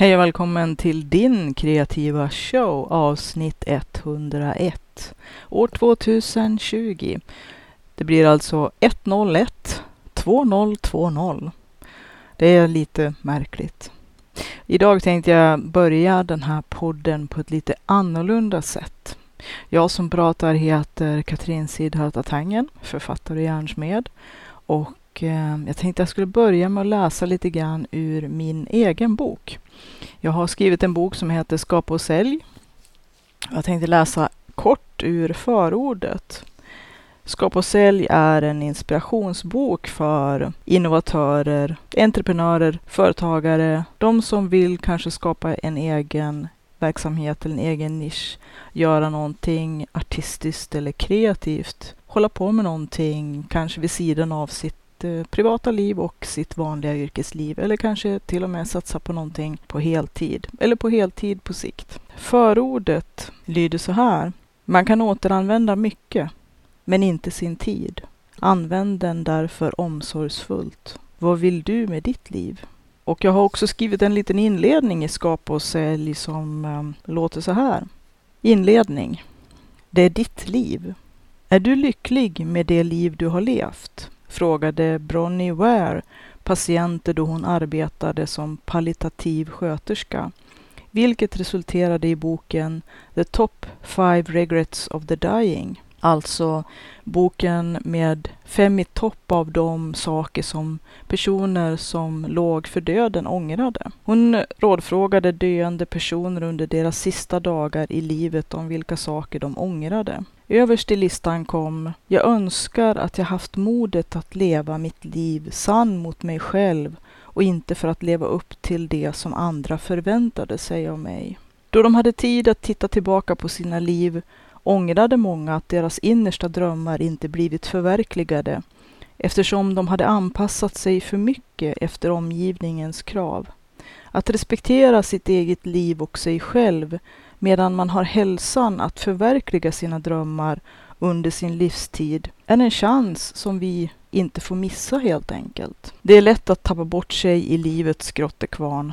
Hej och välkommen till din kreativa show avsnitt 101 år 2020. Det blir alltså 101 2020. Det är lite märkligt. Idag tänkte jag börja den här podden på ett lite annorlunda sätt. Jag som pratar heter Katrin Sidharta Tangen, författare och järnsmed. Och eh, jag tänkte jag skulle börja med att läsa lite grann ur min egen bok. Jag har skrivit en bok som heter Skapa och sälj. Jag tänkte läsa kort ur förordet. Skapa och sälj är en inspirationsbok för innovatörer, entreprenörer, företagare, de som vill kanske skapa en egen verksamhet eller en egen nisch, göra någonting artistiskt eller kreativt, hålla på med någonting, kanske vid sidan av sitt Eh, privata liv och sitt vanliga yrkesliv eller kanske till och med satsa på någonting på heltid eller på heltid på sikt. Förordet lyder så här. Man kan återanvända mycket, men inte sin tid. Använd den därför omsorgsfullt. Vad vill du med ditt liv? Och jag har också skrivit en liten inledning i Skapa och sälj som um, låter så här. Inledning. Det är ditt liv. Är du lycklig med det liv du har levt? Frågade Bronnie Ware patienter då hon arbetade som palliativ sköterska. Vilket resulterade i boken The Top Five Regrets of the Dying. Alltså boken med fem i topp av de saker som personer som låg för döden ångrade. Hon rådfrågade döende personer under deras sista dagar i livet om vilka saker de ångrade. Överst i listan kom Jag önskar att jag haft modet att leva mitt liv sann mot mig själv och inte för att leva upp till det som andra förväntade sig av mig. Då de hade tid att titta tillbaka på sina liv ångrade många att deras innersta drömmar inte blivit förverkligade eftersom de hade anpassat sig för mycket efter omgivningens krav. Att respektera sitt eget liv och sig själv medan man har hälsan att förverkliga sina drömmar under sin livstid är en chans som vi inte får missa helt enkelt. Det är lätt att tappa bort sig i livets grottekvarn.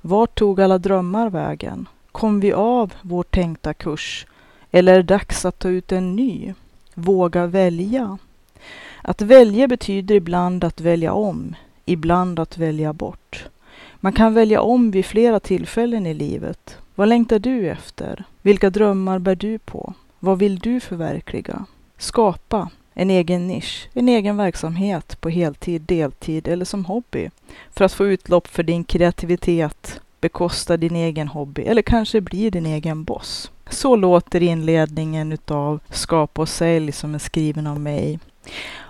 Vart tog alla drömmar vägen? Kom vi av vår tänkta kurs? Eller är det dags att ta ut en ny? Våga välja. Att välja betyder ibland att välja om, ibland att välja bort. Man kan välja om vid flera tillfällen i livet. Vad längtar du efter? Vilka drömmar bär du på? Vad vill du förverkliga? Skapa en egen nisch, en egen verksamhet på heltid, deltid eller som hobby för att få utlopp för din kreativitet, bekosta din egen hobby eller kanske bli din egen boss. Så låter inledningen utav Skapa och sälj som är skriven av mig.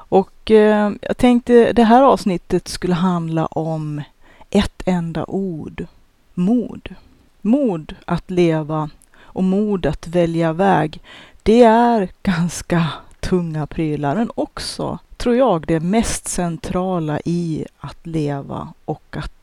Och eh, jag tänkte det här avsnittet skulle handla om ett enda ord. Mod. Mod att leva och mod att välja väg. Det är ganska tunga prylar men också, tror jag, det mest centrala i att leva och att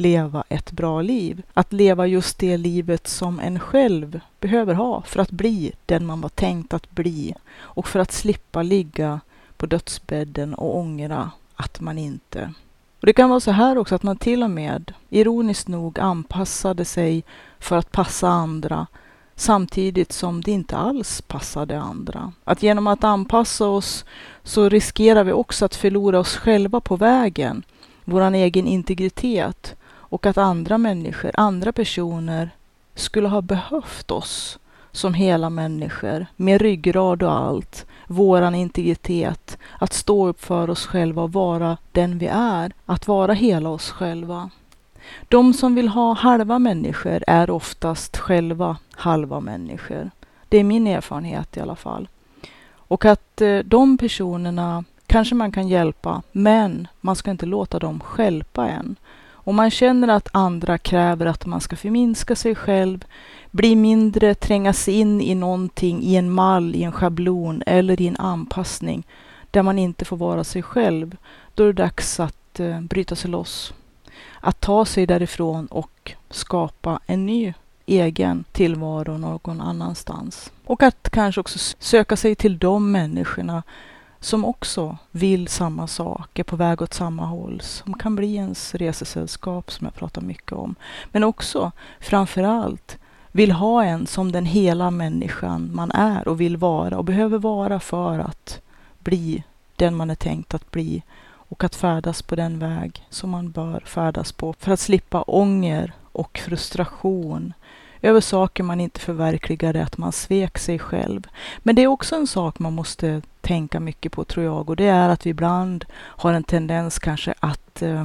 leva ett bra liv. Att leva just det livet som en själv behöver ha för att bli den man var tänkt att bli och för att slippa ligga på dödsbädden och ångra att man inte och det kan vara så här också att man till och med, ironiskt nog, anpassade sig för att passa andra samtidigt som det inte alls passade andra. Att genom att anpassa oss så riskerar vi också att förlora oss själva på vägen, vår egen integritet och att andra människor, andra personer skulle ha behövt oss som hela människor med ryggrad och allt, våran integritet, att stå upp för oss själva och vara den vi är, att vara hela oss själva. De som vill ha halva människor är oftast själva halva människor. Det är min erfarenhet i alla fall. Och att eh, de personerna kanske man kan hjälpa, men man ska inte låta dem skälpa en. Om man känner att andra kräver att man ska förminska sig själv, bli mindre, trängas in i någonting, i en mall, i en schablon eller i en anpassning där man inte får vara sig själv, då är det dags att eh, bryta sig loss. Att ta sig därifrån och skapa en ny egen tillvaro någon annanstans. Och att kanske också söka sig till de människorna som också vill samma sak, är på väg åt samma håll, som kan bli ens resesällskap som jag pratar mycket om. Men också, framför allt, vill ha en som den hela människan man är och vill vara och behöver vara för att bli den man är tänkt att bli och att färdas på den väg som man bör färdas på för att slippa ånger och frustration över saker man inte förverkligade, att man svek sig själv. Men det är också en sak man måste tänka mycket på tror jag och det är att vi ibland har en tendens kanske att eh,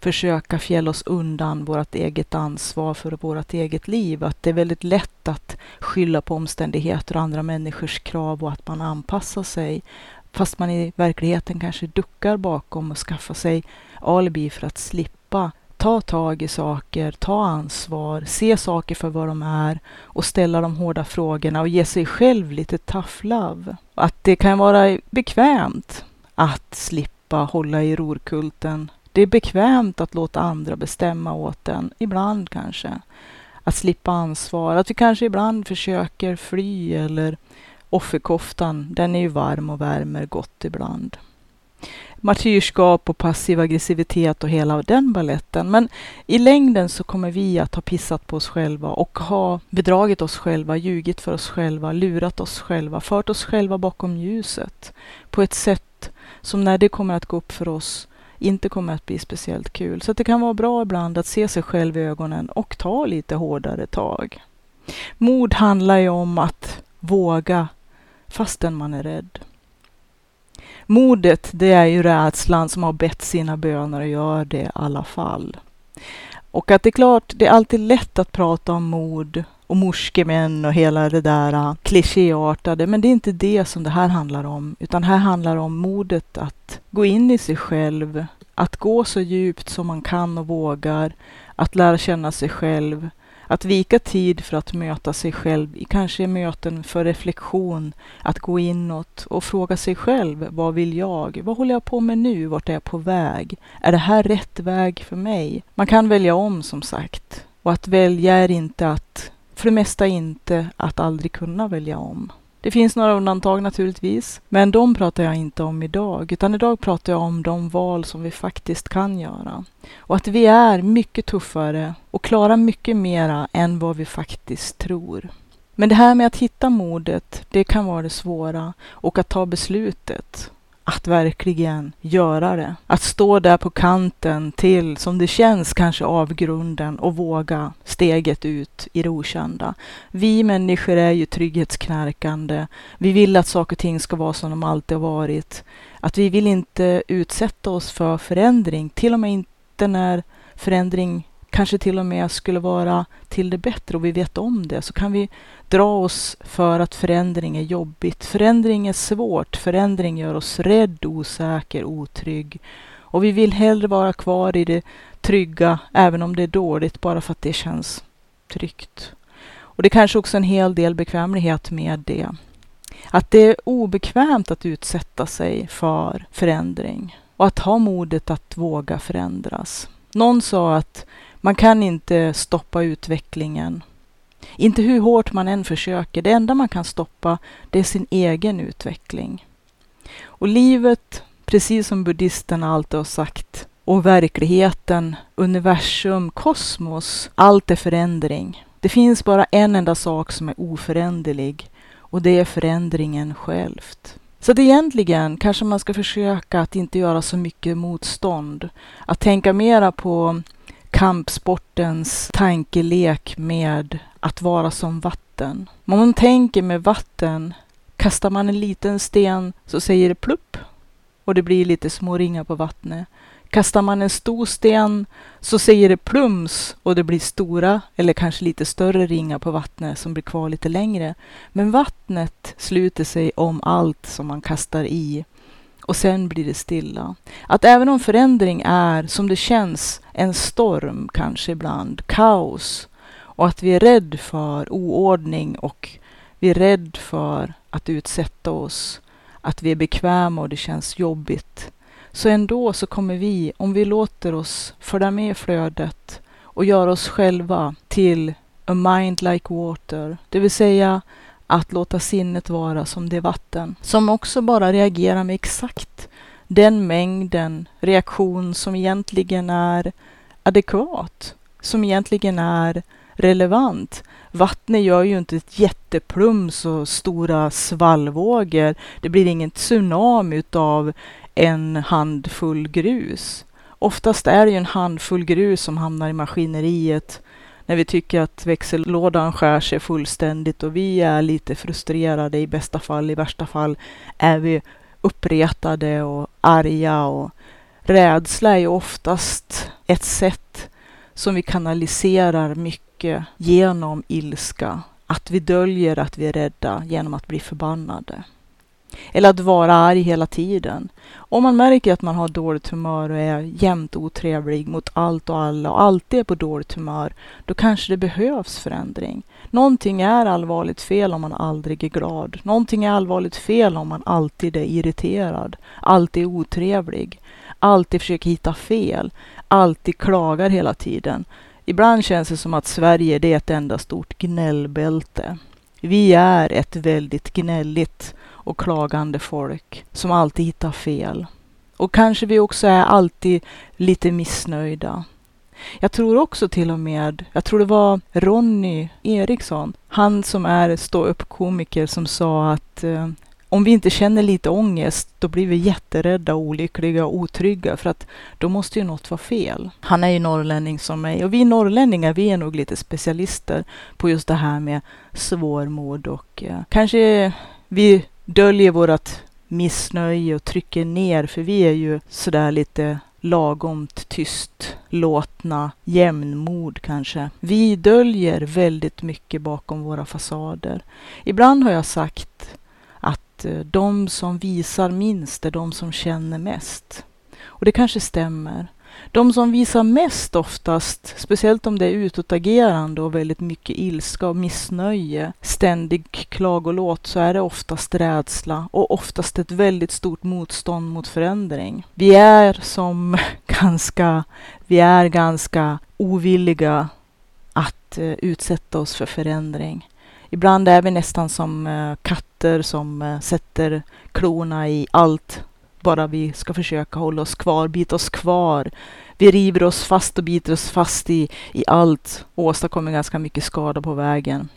försöka fjälla oss undan vårt eget ansvar för vårt eget liv. Att det är väldigt lätt att skylla på omständigheter och andra människors krav och att man anpassar sig. Fast man i verkligheten kanske duckar bakom och skaffar sig alibi för att slippa ta tag i saker, ta ansvar, se saker för vad de är och ställa de hårda frågorna och ge sig själv lite tough love. Att det kan vara bekvämt att slippa hålla i rorkulten. Det är bekvämt att låta andra bestämma åt en, ibland kanske. Att slippa ansvar, att vi kanske ibland försöker fly eller offerkoftan, den är ju varm och värmer gott ibland martyrskap och passiv aggressivitet och hela den balletten. Men i längden så kommer vi att ha pissat på oss själva och ha bedragit oss själva, ljugit för oss själva, lurat oss själva, fört oss själva bakom ljuset på ett sätt som när det kommer att gå upp för oss inte kommer att bli speciellt kul. Så det kan vara bra ibland att se sig själv i ögonen och ta lite hårdare tag. Mod handlar ju om att våga fastän man är rädd. Modet, det är ju rädslan som har bett sina böner och gör det i alla fall. Och att det är klart, det är alltid lätt att prata om mod och morskemän och hela det där klichéartade, men det är inte det som det här handlar om, utan här handlar det om modet att gå in i sig själv, att gå så djupt som man kan och vågar, att lära känna sig själv, att vika tid för att möta sig själv, kanske möten för reflektion, att gå inåt och fråga sig själv, vad vill jag? Vad håller jag på med nu? Vart är jag på väg? Är det här rätt väg för mig? Man kan välja om som sagt. Och att välja är inte att, för det mesta inte, att aldrig kunna välja om. Det finns några undantag naturligtvis, men de pratar jag inte om idag, utan idag pratar jag om de val som vi faktiskt kan göra. Och att vi är mycket tuffare och klarar mycket mera än vad vi faktiskt tror. Men det här med att hitta modet, det kan vara det svåra och att ta beslutet att verkligen göra det. Att stå där på kanten till, som det känns, kanske avgrunden och våga steget ut i det okända. Vi människor är ju trygghetsknarkande. Vi vill att saker och ting ska vara som de alltid har varit. Att vi vill inte utsätta oss för förändring, till och med inte när förändring kanske till och med skulle vara till det bättre och vi vet om det, så kan vi dra oss för att förändring är jobbigt. Förändring är svårt. Förändring gör oss rädd, osäker, otrygg. Och vi vill hellre vara kvar i det trygga, även om det är dåligt, bara för att det känns tryggt. Och det är kanske också en hel del bekvämlighet med det. Att det är obekvämt att utsätta sig för förändring och att ha modet att våga förändras. Någon sa att man kan inte stoppa utvecklingen. Inte hur hårt man än försöker. Det enda man kan stoppa, det är sin egen utveckling. Och livet, precis som buddhisterna alltid har sagt, och verkligheten, universum, kosmos, allt är förändring. Det finns bara en enda sak som är oföränderlig och det är förändringen självt. Så att egentligen kanske man ska försöka att inte göra så mycket motstånd. Att tänka mera på kampsportens tankelek med att vara som vatten. Om man tänker med vatten, kastar man en liten sten så säger det plupp och det blir lite små ringar på vattnet. Kastar man en stor sten så säger det plums och det blir stora eller kanske lite större ringar på vattnet som blir kvar lite längre. Men vattnet sluter sig om allt som man kastar i och sen blir det stilla. Att även om förändring är, som det känns, en storm kanske ibland, kaos och att vi är rädd för oordning och vi är rädd för att utsätta oss, att vi är bekväma och det känns jobbigt. Så ändå så kommer vi, om vi låter oss följa med flödet och göra oss själva till a mind like water, det vill säga att låta sinnet vara som det vatten, som också bara reagerar med exakt den mängden reaktion som egentligen är adekvat, som egentligen är relevant. Vattnet gör ju inte ett jätteplums och stora svallvågor. Det blir ingen tsunami utav en handfull grus. Oftast är det ju en handfull grus som hamnar i maskineriet när vi tycker att växellådan skär sig fullständigt och vi är lite frustrerade i bästa fall. I värsta fall är vi uppretade och arga och rädsla är ju oftast ett sätt som vi kanaliserar mycket genom ilska. Att vi döljer att vi är rädda genom att bli förbannade. Eller att vara arg hela tiden. Om man märker att man har dåligt humör och är jämt otrevlig mot allt och alla och alltid är på dåligt humör, då kanske det behövs förändring. Någonting är allvarligt fel om man aldrig är glad. Någonting är allvarligt fel om man alltid är irriterad, alltid är otrevlig, alltid försöker hitta fel, alltid klagar hela tiden. Ibland känns det som att Sverige det är ett enda stort gnällbälte. Vi är ett väldigt gnälligt och klagande folk som alltid hittar fel. Och kanske vi också är alltid lite missnöjda. Jag tror också till och med, jag tror det var Ronny Eriksson, han som är ståuppkomiker som sa att eh, om vi inte känner lite ångest, då blir vi jätterädda, olyckliga och otrygga för att då måste ju något vara fel. Han är ju norrlänning som mig och vi norrlänningar, vi är nog lite specialister på just det här med svårmod och eh, kanske vi döljer vårt missnöje och trycker ner, för vi är ju sådär lite lagomt tyst, låtna, jämnmod kanske. Vi döljer väldigt mycket bakom våra fasader. Ibland har jag sagt att eh, de som visar minst är de som känner mest. Och det kanske stämmer. De som visar mest oftast, speciellt om det är utåtagerande och väldigt mycket ilska och missnöje, ständig klagolåt, så är det oftast rädsla och oftast ett väldigt stort motstånd mot förändring. Vi är som ganska, vi är ganska ovilliga att uh, utsätta oss för förändring. Ibland är vi nästan som uh, katter som uh, sätter klorna i allt bara vi ska försöka hålla oss kvar, bita oss kvar. Vi river oss fast och biter oss fast i, i allt och åstadkommer ganska mycket skada på vägen.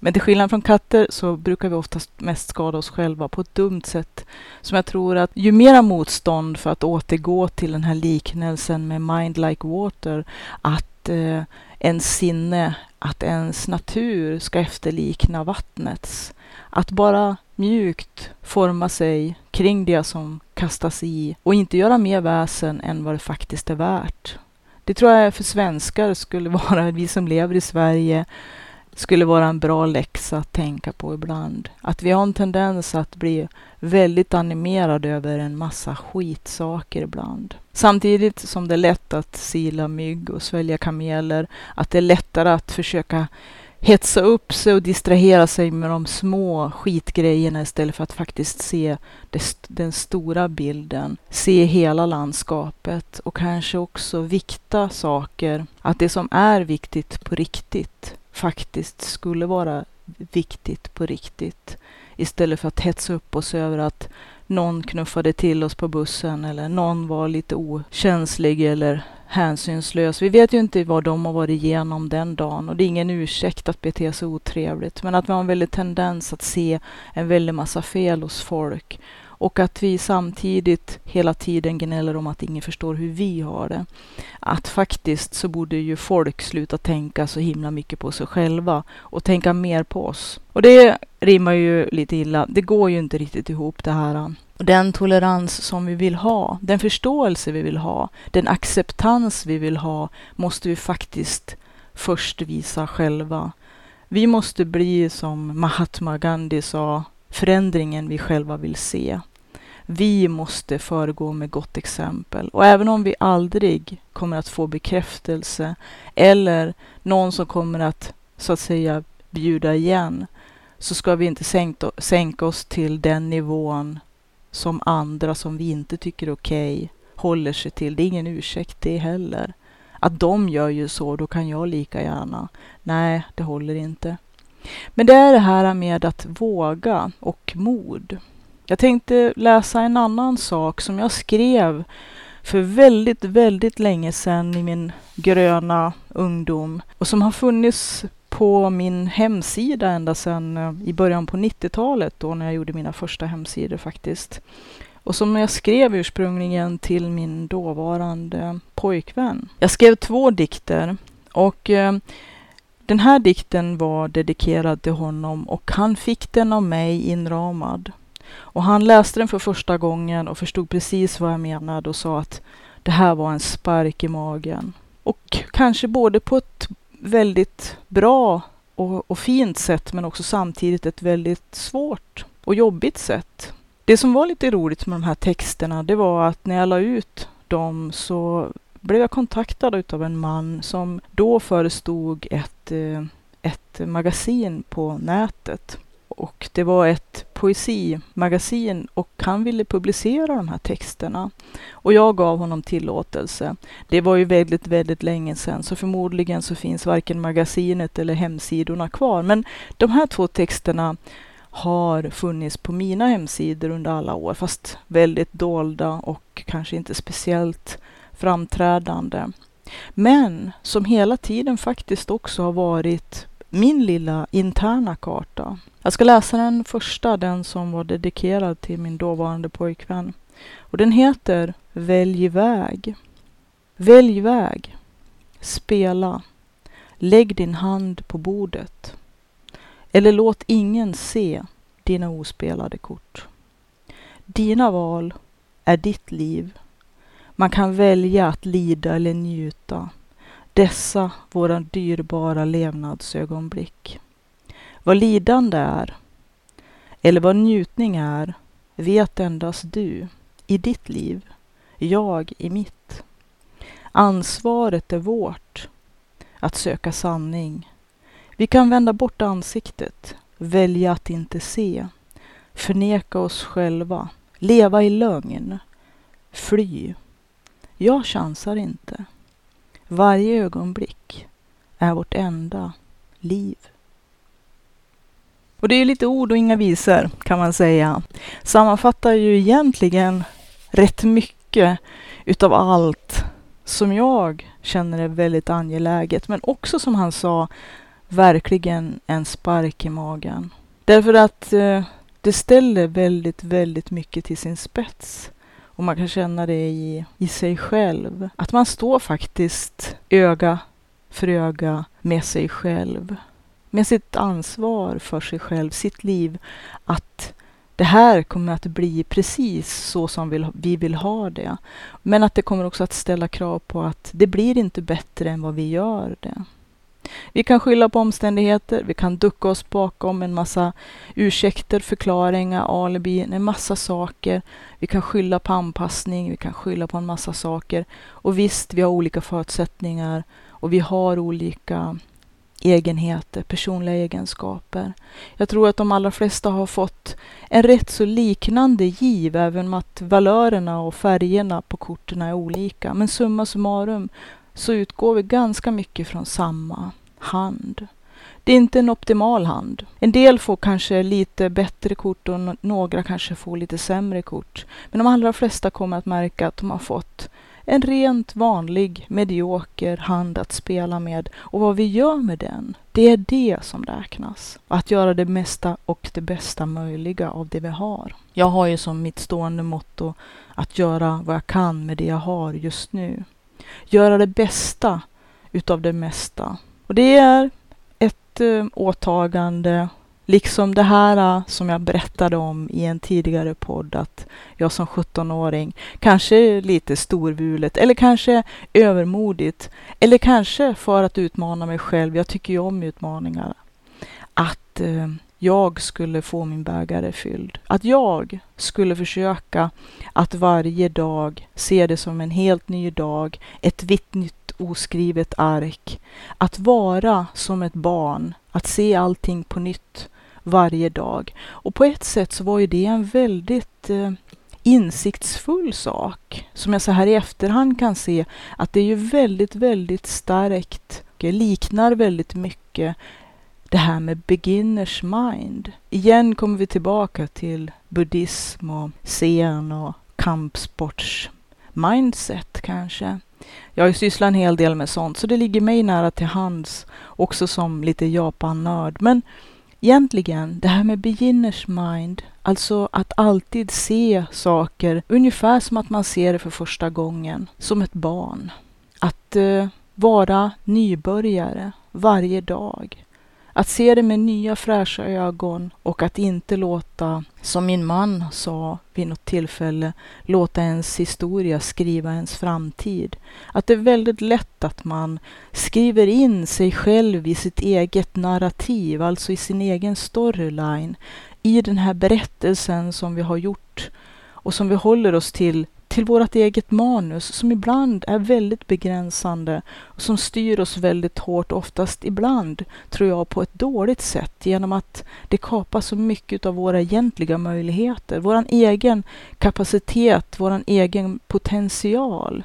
Men till skillnad från katter så brukar vi oftast mest skada oss själva på ett dumt sätt. Som jag tror att ju mera motstånd för att återgå till den här liknelsen med mind like water, att eh, ens sinne, att ens natur ska efterlikna vattnets. Att bara mjukt forma sig kring det som kastas i och inte göra mer väsen än vad det faktiskt är värt. Det tror jag för svenskar skulle vara, vi som lever i Sverige, skulle vara en bra läxa att tänka på ibland. Att vi har en tendens att bli väldigt animerade över en massa skitsaker ibland. Samtidigt som det är lätt att sila mygg och svälja kameler, att det är lättare att försöka hetsa upp sig och distrahera sig med de små skitgrejerna istället för att faktiskt se det, den stora bilden. Se hela landskapet och kanske också vikta saker. Att det som är viktigt på riktigt faktiskt skulle vara viktigt på riktigt. Istället för att hetsa upp oss över att någon knuffade till oss på bussen eller någon var lite okänslig eller hänsynslös. Vi vet ju inte vad de har varit igenom den dagen och det är ingen ursäkt att bete sig otrevligt. Men att vi har en väldig tendens att se en väldig massa fel hos folk och att vi samtidigt hela tiden gnäller om att ingen förstår hur vi har det. Att faktiskt så borde ju folk sluta tänka så himla mycket på sig själva och tänka mer på oss. Och det rimmar ju lite illa. Det går ju inte riktigt ihop det här. Den tolerans som vi vill ha, den förståelse vi vill ha, den acceptans vi vill ha, måste vi faktiskt först visa själva. Vi måste bli som Mahatma Gandhi sa, förändringen vi själva vill se. Vi måste föregå med gott exempel. Och även om vi aldrig kommer att få bekräftelse eller någon som kommer att så att säga bjuda igen, så ska vi inte sänka, sänka oss till den nivån som andra som vi inte tycker är okej okay, håller sig till. Det är ingen ursäkt det heller. Att de gör ju så, då kan jag lika gärna. Nej, det håller inte. Men det är det här med att våga och mod. Jag tänkte läsa en annan sak som jag skrev för väldigt, väldigt länge sedan i min gröna ungdom och som har funnits på min hemsida ända sedan eh, i början på 90-talet då när jag gjorde mina första hemsidor faktiskt. Och som jag skrev ursprungligen till min dåvarande pojkvän. Jag skrev två dikter och eh, den här dikten var dedikerad till honom och han fick den av mig inramad. Och han läste den för första gången och förstod precis vad jag menade och sa att det här var en spark i magen. Och kanske både på ett väldigt bra och, och fint sätt men också samtidigt ett väldigt svårt och jobbigt sätt. Det som var lite roligt med de här texterna det var att när jag la ut dem så blev jag kontaktad av en man som då förestod ett, eh, ett magasin på nätet. Och det var ett poesimagasin och han ville publicera de här texterna. Och jag gav honom tillåtelse. Det var ju väldigt, väldigt länge sedan så förmodligen så finns varken magasinet eller hemsidorna kvar. Men de här två texterna har funnits på mina hemsidor under alla år, fast väldigt dolda och kanske inte speciellt framträdande. Men som hela tiden faktiskt också har varit min lilla interna karta. Jag ska läsa den första, den som var dedikerad till min dåvarande pojkvän. Och den heter Välj väg. Välj väg. Spela. Lägg din hand på bordet. Eller låt ingen se dina ospelade kort. Dina val är ditt liv. Man kan välja att lida eller njuta. Dessa våra dyrbara levnadsögonblick. Vad lidande är, eller vad njutning är, vet endast du i ditt liv, jag i mitt. Ansvaret är vårt att söka sanning. Vi kan vända bort ansiktet, välja att inte se, förneka oss själva, leva i lögn, fly. Jag chansar inte. Varje ögonblick är vårt enda liv. Och det är lite ord och inga visor kan man säga. Sammanfattar ju egentligen rätt mycket utav allt som jag känner är väldigt angeläget. Men också som han sa, verkligen en spark i magen. Därför att eh, det ställer väldigt, väldigt mycket till sin spets. Och man kan känna det i, i sig själv. Att man står faktiskt öga för öga med sig själv. Med sitt ansvar för sig själv, sitt liv. Att det här kommer att bli precis så som vi vill ha det. Men att det kommer också att ställa krav på att det blir inte bättre än vad vi gör det. Vi kan skylla på omständigheter, vi kan ducka oss bakom en massa ursäkter, förklaringar, alibi, en massa saker. Vi kan skylla på anpassning, vi kan skylla på en massa saker. Och visst, vi har olika förutsättningar och vi har olika egenheter, personliga egenskaper. Jag tror att de allra flesta har fått en rätt så liknande giv, även om att valörerna och färgerna på korten är olika. Men summa summarum så utgår vi ganska mycket från samma hand. Det är inte en optimal hand. En del får kanske lite bättre kort och några kanske får lite sämre kort. Men de allra flesta kommer att märka att de har fått en rent vanlig medioker hand att spela med. Och vad vi gör med den, det är det som räknas. Att göra det mesta och det bästa möjliga av det vi har. Jag har ju som mitt stående motto att göra vad jag kan med det jag har just nu. Göra det bästa utav det mesta. Och det är ett eh, åtagande, liksom det här eh, som jag berättade om i en tidigare podd, att jag som 17-åring, kanske lite storvulet eller kanske övermodigt, eller kanske för att utmana mig själv, jag tycker ju om utmaningar, att eh, jag skulle få min bägare fylld. Att jag skulle försöka att varje dag se det som en helt ny dag, ett vitt nytt oskrivet ark. Att vara som ett barn, att se allting på nytt varje dag. Och på ett sätt så var ju det en väldigt eh, insiktsfull sak som jag så här i efterhand kan se att det är ju väldigt, väldigt starkt, liknar väldigt mycket det här med beginners mind. Igen kommer vi tillbaka till buddhism och zen och kampsports mindset kanske. Jag har ju sysslat en hel del med sånt, så det ligger mig nära till hands också som lite Japan-nörd. Men egentligen, det här med beginners mind, alltså att alltid se saker ungefär som att man ser det för första gången, som ett barn. Att uh, vara nybörjare varje dag. Att se det med nya fräscha ögon och att inte låta, som min man sa vid något tillfälle, låta ens historia skriva ens framtid. Att det är väldigt lätt att man skriver in sig själv i sitt eget narrativ, alltså i sin egen storyline, i den här berättelsen som vi har gjort och som vi håller oss till till vårt eget manus som ibland är väldigt begränsande och som styr oss väldigt hårt, oftast ibland, tror jag, på ett dåligt sätt genom att det kapar så mycket av våra egentliga möjligheter, vår egen kapacitet, vår egen potential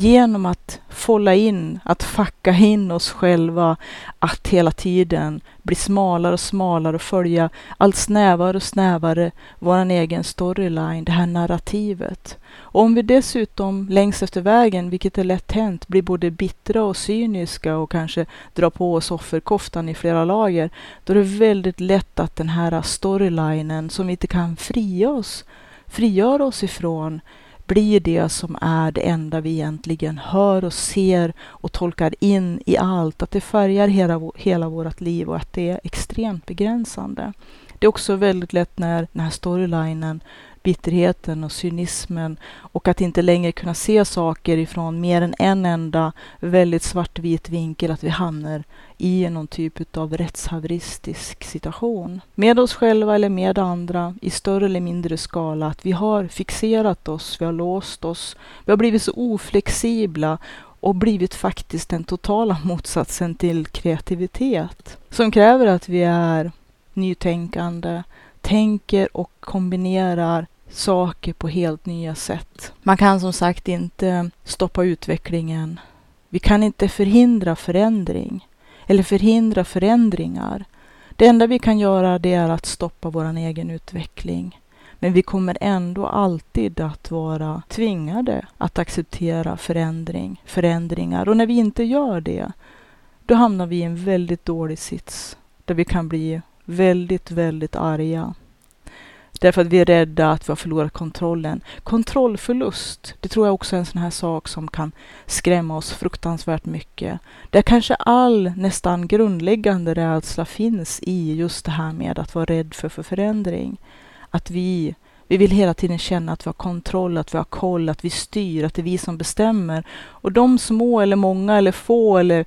genom att folla in, att facka in oss själva, att hela tiden bli smalare och smalare och följa allt snävare och snävare vår egen storyline, det här narrativet. Och om vi dessutom längs efter vägen, vilket är lätt hänt, blir både bittra och cyniska och kanske drar på oss offerkoftan i flera lager, då är det väldigt lätt att den här storylinen som vi inte kan fria oss, frigöra oss ifrån, blir det som är det enda vi egentligen hör och ser och tolkar in i allt. Att det färgar hela, hela vårt liv och att det är extremt begränsande. Det är också väldigt lätt när den här storylinen bitterheten och cynismen och att inte längre kunna se saker ifrån mer än en enda väldigt svartvit vinkel, att vi hamnar i någon typ av rättshaveristisk situation. Med oss själva eller med andra i större eller mindre skala, att vi har fixerat oss, vi har låst oss, vi har blivit så oflexibla och blivit faktiskt den totala motsatsen till kreativitet som kräver att vi är nytänkande, tänker och kombinerar saker på helt nya sätt. Man kan som sagt inte stoppa utvecklingen. Vi kan inte förhindra förändring eller förhindra förändringar. Det enda vi kan göra det är att stoppa vår egen utveckling. Men vi kommer ändå alltid att vara tvingade att acceptera förändring, förändringar. Och när vi inte gör det, då hamnar vi i en väldigt dålig sits där vi kan bli väldigt, väldigt arga. Därför att vi är rädda att vi har förlorat kontrollen. Kontrollförlust, det tror jag också är en sån här sak som kan skrämma oss fruktansvärt mycket. Där kanske all nästan grundläggande rädsla finns i just det här med att vara rädd för, för förändring. Att vi vi vill hela tiden känna att vi har kontroll, att vi har koll, att vi styr, att det är vi som bestämmer. Och de små eller många eller få eller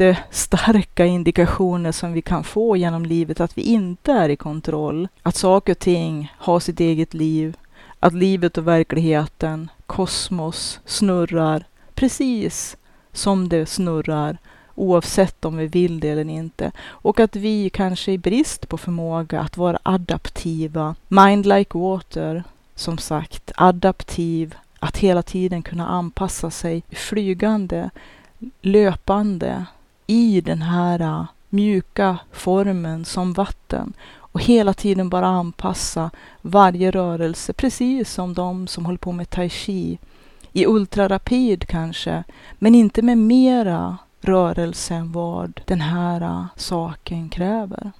jättestarka indikationer som vi kan få genom livet att vi inte är i kontroll. Att saker och ting har sitt eget liv. Att livet och verkligheten, kosmos, snurrar precis som det snurrar oavsett om vi vill det eller inte. Och att vi kanske i brist på förmåga att vara adaptiva, mind like water, som sagt, adaptiv, att hela tiden kunna anpassa sig flygande, löpande i den här äh, mjuka formen som vatten och hela tiden bara anpassa varje rörelse, precis som de som håller på med tai chi i ultrarapid kanske, men inte med mera rörelse än vad den här äh, saken kräver.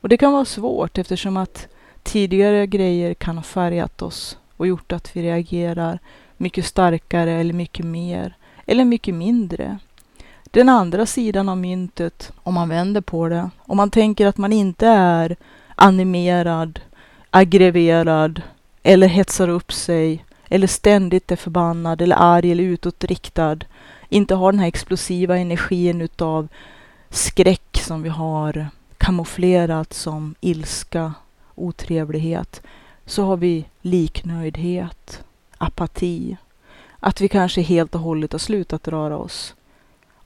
Och det kan vara svårt eftersom att tidigare grejer kan ha färgat oss och gjort att vi reagerar mycket starkare eller mycket mer eller mycket mindre. Den andra sidan av myntet, om man vänder på det, om man tänker att man inte är animerad, aggreverad eller hetsar upp sig eller ständigt är förbannad eller arg eller utåtriktad inte har den här explosiva energin utav skräck som vi har kamouflerat som ilska, otrevlighet, så har vi liknöjdhet, apati. Att vi kanske helt och hållet har slutat röra oss.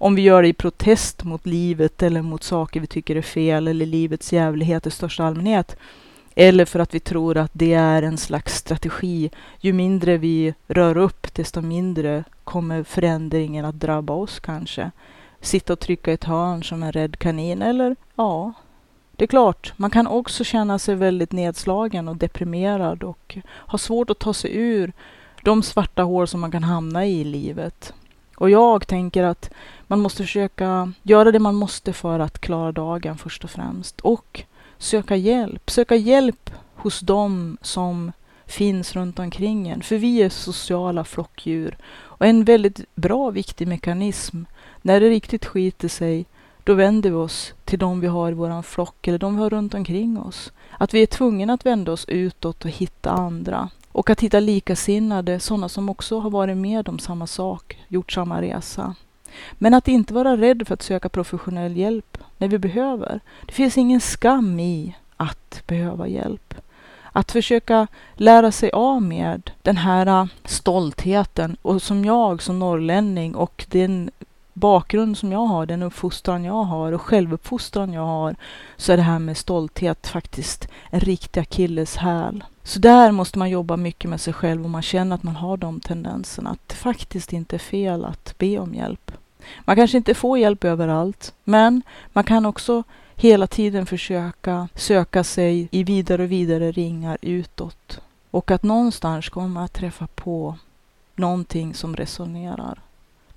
Om vi gör det i protest mot livet eller mot saker vi tycker är fel eller livets jävlighet i största allmänhet, eller för att vi tror att det är en slags strategi. Ju mindre vi rör upp, desto mindre kommer förändringen att drabba oss kanske. sitta och trycka i ett hörn som en rädd kanin. Eller ja, det är klart, man kan också känna sig väldigt nedslagen och deprimerad och ha svårt att ta sig ur de svarta hål som man kan hamna i i livet. Och jag tänker att man måste försöka göra det man måste för att klara dagen först och främst. Och söka hjälp. Söka hjälp hos dem som finns runt omkring en. För vi är sociala flockdjur. Och en väldigt bra, viktig mekanism, när det riktigt skiter sig, då vänder vi oss till de vi har i vår flock eller de vi har runt omkring oss. Att vi är tvungna att vända oss utåt och hitta andra. Och att hitta likasinnade, sådana som också har varit med om samma sak, gjort samma resa. Men att inte vara rädd för att söka professionell hjälp när vi behöver. Det finns ingen skam i att behöva hjälp. Att försöka lära sig av med den här stoltheten och som jag som norrlänning och den bakgrund som jag har, den uppfostran jag har och självuppfostran jag har, så är det här med stolthet faktiskt en riktig akilleshäl. Så där måste man jobba mycket med sig själv om man känner att man har de tendenserna. Att det faktiskt inte är fel att be om hjälp. Man kanske inte får hjälp överallt, men man kan också hela tiden försöka söka sig i vidare och vidare ringar utåt. Och att någonstans kommer man att träffa på någonting som resonerar.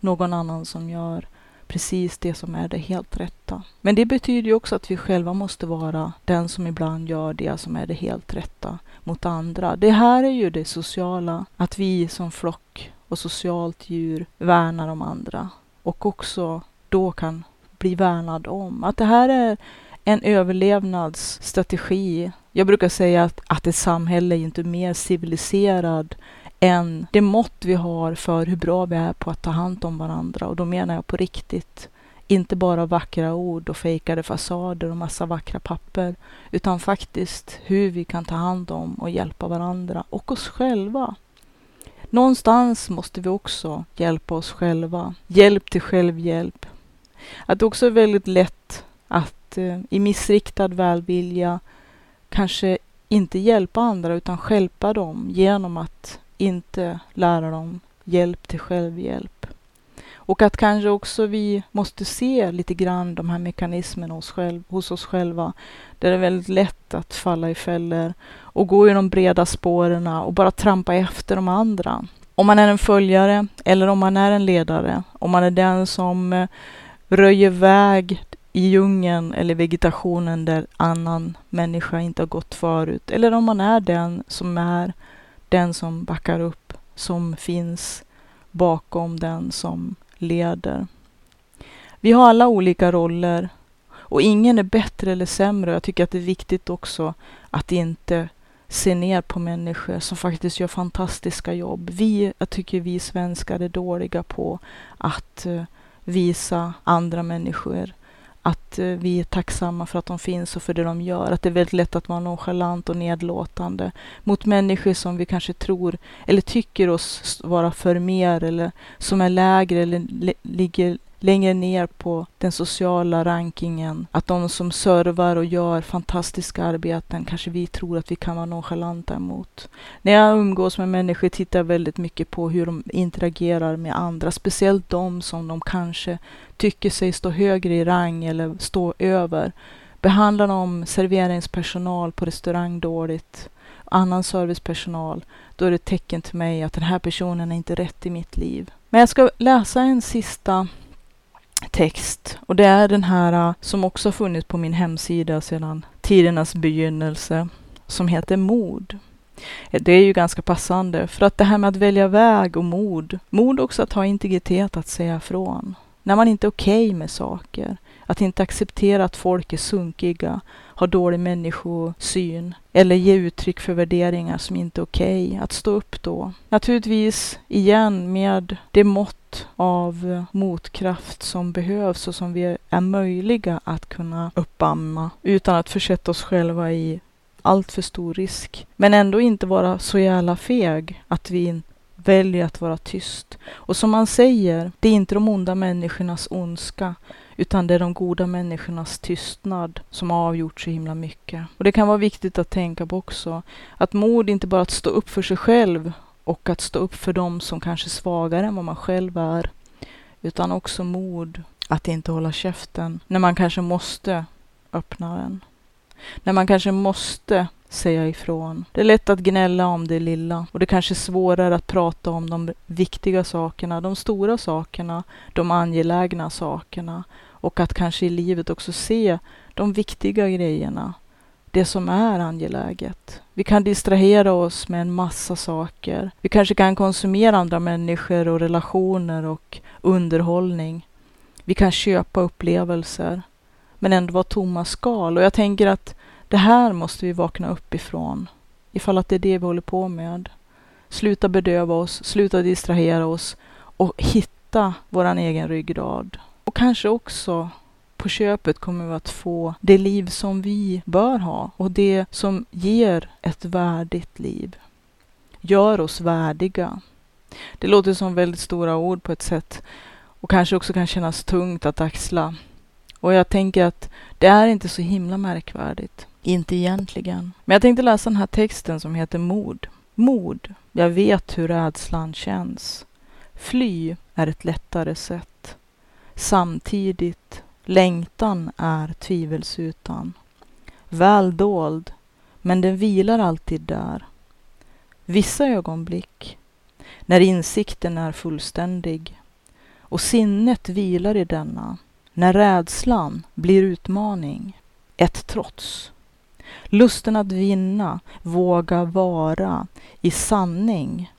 Någon annan som gör precis det som är det helt rätta. Men det betyder ju också att vi själva måste vara den som ibland gör det som är det helt rätta mot andra. Det här är ju det sociala, att vi som flock och socialt djur värnar om andra och också då kan bli värnad om. Att det här är en överlevnadsstrategi. Jag brukar säga att, att ett samhälle är inte mer civiliserad än det mått vi har för hur bra vi är på att ta hand om varandra. Och då menar jag på riktigt. Inte bara vackra ord och fejkade fasader och massa vackra papper. Utan faktiskt hur vi kan ta hand om och hjälpa varandra och oss själva. Någonstans måste vi också hjälpa oss själva. Hjälp till självhjälp. Att det också är väldigt lätt att eh, i missriktad välvilja kanske inte hjälpa andra utan hjälpa dem genom att inte lära dem hjälp till självhjälp. Och att kanske också vi måste se lite grann de här mekanismerna hos, själv, hos oss själva. Där det är väldigt lätt att falla i fällor och gå i de breda spåren och bara trampa efter de andra. Om man är en följare eller om man är en ledare. Om man är den som eh, röjer väg i djungeln eller vegetationen där annan människa inte har gått förut. Eller om man är den som är den som backar upp, som finns bakom den som leder. Vi har alla olika roller och ingen är bättre eller sämre. Jag tycker att det är viktigt också att inte se ner på människor som faktiskt gör fantastiska jobb. Vi, jag tycker vi svenskar är dåliga på att eh, visa andra människor att eh, vi är tacksamma för att de finns och för det de gör. Att det är väldigt lätt att vara nonchalant och nedlåtande mot människor som vi kanske tror eller tycker oss vara för mer eller som är lägre eller ligger längre ner på den sociala rankingen. Att de som servar och gör fantastiska arbeten kanske vi tror att vi kan vara nonchalanta emot. När jag umgås med människor tittar jag väldigt mycket på hur de interagerar med andra, speciellt de som de kanske tycker sig stå högre i rang eller stå över. Behandlar de serveringspersonal på restaurang dåligt, annan servicepersonal, då är det ett tecken till mig att den här personen är inte rätt i mitt liv. Men jag ska läsa en sista text. Och det är den här äh, som också har funnits på min hemsida sedan tidernas begynnelse, som heter Mod. Eh, det är ju ganska passande, för att det här med att välja väg och mod, mod också att ha integritet att säga ifrån. När man inte är okej okay med saker, att inte acceptera att folk är sunkiga, har dålig människosyn eller ge uttryck för värderingar som inte är okej. Okay. Att stå upp då. Naturligtvis igen med det mått av motkraft som behövs och som vi är möjliga att kunna uppamma utan att försätta oss själva i allt för stor risk. Men ändå inte vara så jävla feg att vi väljer att vara tyst. Och som man säger, det är inte de onda människornas ondska utan det är de goda människornas tystnad som har avgjort så himla mycket. Och det kan vara viktigt att tänka på också, att mod inte bara att stå upp för sig själv och att stå upp för dem som kanske är svagare än vad man själv är, utan också mod Att inte hålla käften när man kanske måste öppna den. När man kanske måste säga ifrån. Det är lätt att gnälla om det lilla och det kanske är svårare att prata om de viktiga sakerna, de stora sakerna, de angelägna sakerna och att kanske i livet också se de viktiga grejerna, det som är angeläget. Vi kan distrahera oss med en massa saker. Vi kanske kan konsumera andra människor och relationer och underhållning. Vi kan köpa upplevelser men ändå vara tomma skal. Och jag tänker att det här måste vi vakna upp ifrån. Ifall att det är det vi håller på med. Sluta bedöva oss, sluta distrahera oss och hitta våran egen ryggrad. Och kanske också på köpet kommer vi att få det liv som vi bör ha och det som ger ett värdigt liv. Gör oss värdiga. Det låter som väldigt stora ord på ett sätt och kanske också kan kännas tungt att axla. Och jag tänker att det är inte så himla märkvärdigt. Inte egentligen. Men jag tänkte läsa den här texten som heter Mod. Mod. Jag vet hur rädslan känns. Fly är ett lättare sätt. Samtidigt, längtan är tvivelsutan. Väl dold, men den vilar alltid där. Vissa ögonblick, när insikten är fullständig och sinnet vilar i denna, när rädslan blir utmaning, ett trots. Lusten att vinna, våga vara i sanning.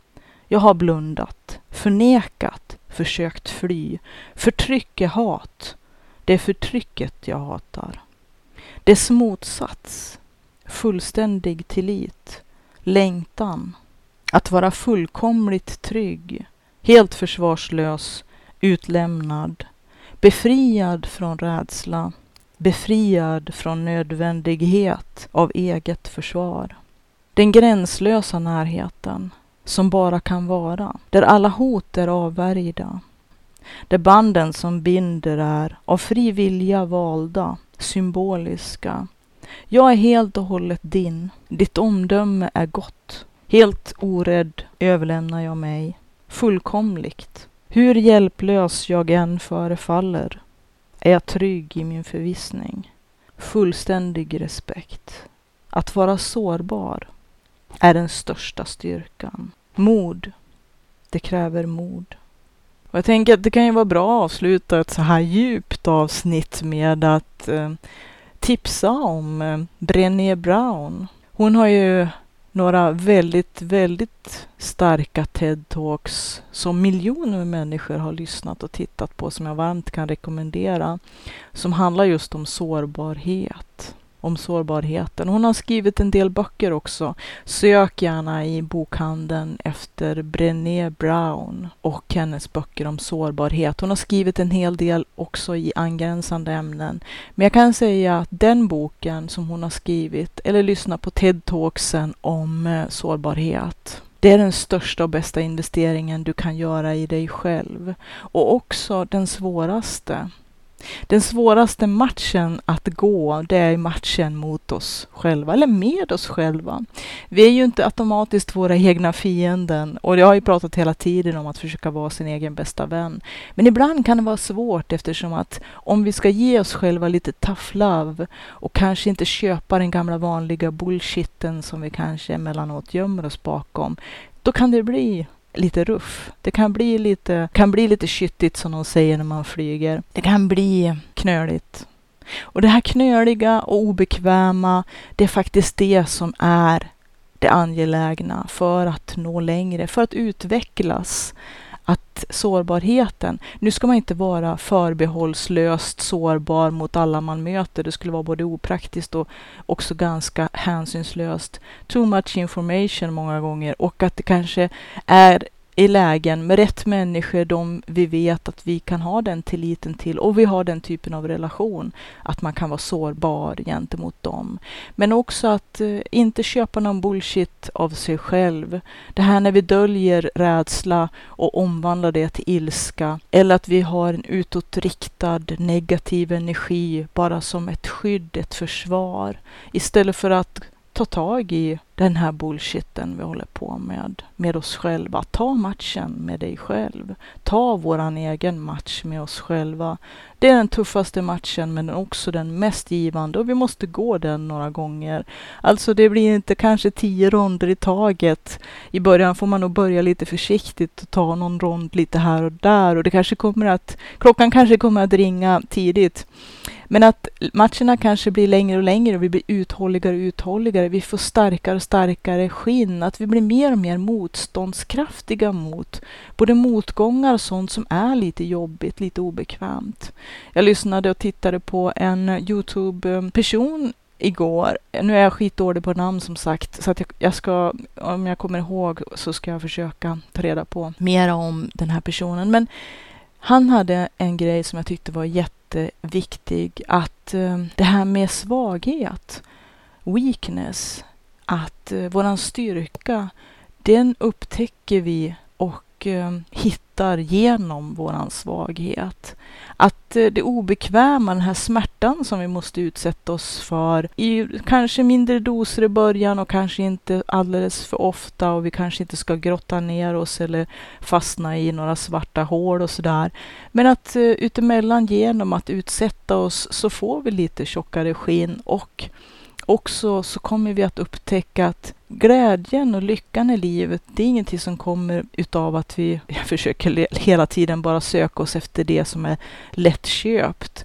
Jag har blundat, förnekat, försökt fly. Förtryck är hat. Det är förtrycket jag hatar. Dess motsats, fullständig tillit, längtan, att vara fullkomligt trygg, helt försvarslös, utlämnad, befriad från rädsla, befriad från nödvändighet av eget försvar. Den gränslösa närheten som bara kan vara, där alla hot är avvärjda. Där banden som binder är av fri vilja valda, symboliska. Jag är helt och hållet din. Ditt omdöme är gott. Helt orädd överlämnar jag mig. Fullkomligt. Hur hjälplös jag än förefaller är jag trygg i min förvissning. Fullständig respekt. Att vara sårbar är den största styrkan. Mod. Det kräver mod. Och jag tänker att det kan ju vara bra att avsluta ett så här djupt avsnitt med att eh, tipsa om eh, Brené Brown. Hon har ju några väldigt, väldigt starka TED-talks som miljoner människor har lyssnat och tittat på som jag varmt kan rekommendera. Som handlar just om sårbarhet om sårbarheten. Hon har skrivit en del böcker också. Sök gärna i bokhandeln efter Brené Brown och hennes böcker om sårbarhet. Hon har skrivit en hel del också i angränsande ämnen. Men jag kan säga att den boken som hon har skrivit, eller lyssna på TED-talksen om eh, sårbarhet, det är den största och bästa investeringen du kan göra i dig själv. Och också den svåraste. Den svåraste matchen att gå, det är matchen mot oss själva, eller med oss själva. Vi är ju inte automatiskt våra egna fienden och jag har ju pratat hela tiden om att försöka vara sin egen bästa vän. Men ibland kan det vara svårt eftersom att om vi ska ge oss själva lite tough love och kanske inte köpa den gamla vanliga bullshitten som vi kanske emellanåt gömmer oss bakom, då kan det bli lite ruff. Det kan bli lite, kan bli lite kyttigt som de säger när man flyger. Det kan bli knöligt. Och det här knöliga och obekväma, det är faktiskt det som är det angelägna för att nå längre, för att utvecklas. Att sårbarheten, nu ska man inte vara förbehållslöst sårbar mot alla man möter. Det skulle vara både opraktiskt och också ganska hänsynslöst. Too much information många gånger och att det kanske är i lägen med rätt människor, de vi vet att vi kan ha den tilliten till och vi har den typen av relation, att man kan vara sårbar gentemot dem. Men också att eh, inte köpa någon bullshit av sig själv. Det här när vi döljer rädsla och omvandlar det till ilska eller att vi har en utåtriktad negativ energi bara som ett skydd, ett försvar istället för att ta tag i den här bullshitten vi håller på med, med oss själva. Ta matchen med dig själv. Ta våran egen match med oss själva. Det är den tuffaste matchen men också den mest givande och vi måste gå den några gånger. Alltså det blir inte kanske tio ronder i taget. I början får man nog börja lite försiktigt och ta någon rond lite här och där och det kanske kommer att, klockan kanske kommer att ringa tidigt. Men att matcherna kanske blir längre och längre och vi blir uthålligare och uthålligare. Vi får starkare och starkare skinn. Att vi blir mer och mer motståndskraftiga mot både motgångar och sånt som är lite jobbigt, lite obekvämt. Jag lyssnade och tittade på en Youtube-person igår. Nu är jag skitdålig på namn som sagt, så att jag, jag, ska, om jag kommer ihåg så ska jag försöka ta reda på mera om den här personen. Men han hade en grej som jag tyckte var jätte jätteviktig att eh, det här med svaghet, weakness, att eh, våran styrka, den upptäcker vi och eh, hittar hittar genom våran svaghet. Att eh, det obekväma, den här smärtan som vi måste utsätta oss för i kanske mindre doser i början och kanske inte alldeles för ofta och vi kanske inte ska grotta ner oss eller fastna i några svarta hål och sådär. Men att eh, utemellan genom att utsätta oss så får vi lite tjockare skinn och också så kommer vi att upptäcka att glädjen och lyckan i livet, det är ingenting som kommer utav att vi försöker hela tiden bara söka oss efter det som är lättköpt.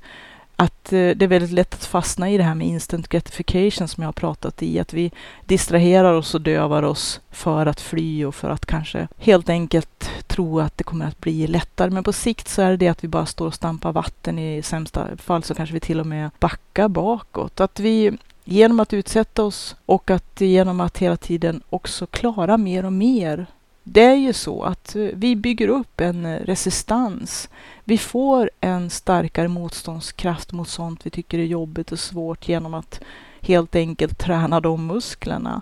Att eh, det är väldigt lätt att fastna i det här med instant gratification som jag har pratat i, att vi distraherar oss och dövar oss för att fly och för att kanske helt enkelt tro att det kommer att bli lättare. Men på sikt så är det att vi bara står och stampar vatten. I sämsta fall så kanske vi till och med backar bakåt. Att vi genom att utsätta oss och att genom att hela tiden också klara mer och mer. Det är ju så att eh, vi bygger upp en eh, resistans. Vi får en starkare motståndskraft mot sånt vi tycker är jobbigt och svårt genom att helt enkelt träna de musklerna.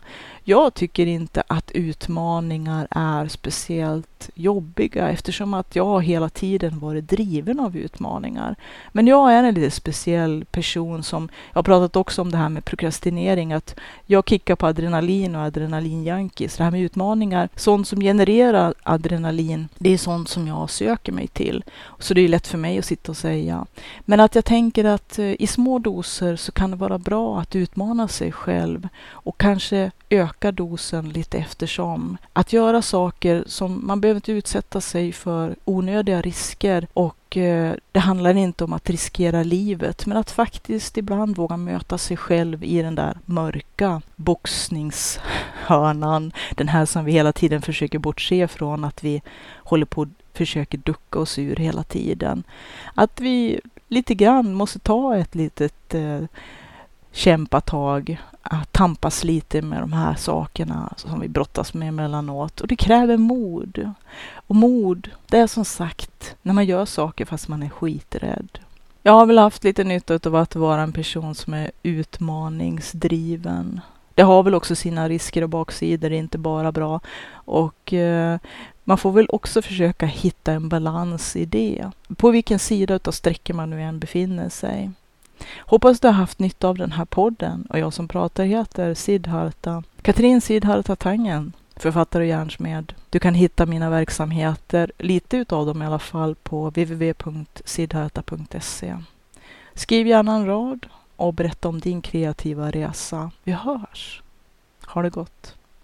Jag tycker inte att utmaningar är speciellt jobbiga eftersom att jag hela tiden varit driven av utmaningar. Men jag är en lite speciell person som, jag har pratat också om det här med prokrastinering, att jag kickar på adrenalin och adrenalinjunkies. Det här med utmaningar, sånt som genererar adrenalin, det är sånt som jag söker mig till. Så det är lätt för mig att sitta och säga. Men att jag tänker att eh, i små doser så kan det vara bra att utmana sig själv och kanske öka dosen lite eftersom. Att göra saker som man behöver inte utsätta sig för onödiga risker och eh, det handlar inte om att riskera livet men att faktiskt ibland våga möta sig själv i den där mörka boxningshörnan. Den här som vi hela tiden försöker bortse från att vi håller på och försöker ducka oss ur hela tiden. Att vi lite grann måste ta ett litet eh, kämpatag att tampas lite med de här sakerna som vi brottas med emellanåt. Och det kräver mod. Och mod, det är som sagt när man gör saker fast man är skiträdd. Jag har väl haft lite nytta av att vara en person som är utmaningsdriven. Det har väl också sina risker och baksidor, det är inte bara bra. Och eh, man får väl också försöka hitta en balans i det. På vilken sida av strecket man nu än befinner sig. Hoppas du har haft nytta av den här podden och jag som pratar heter Sidharta. Katrin Sidharta Tangen, författare och hjärnsmed. Du kan hitta mina verksamheter, lite utav dem i alla fall, på www.sidharta.se. Skriv gärna en rad och berätta om din kreativa resa. Vi hörs! Ha det gott!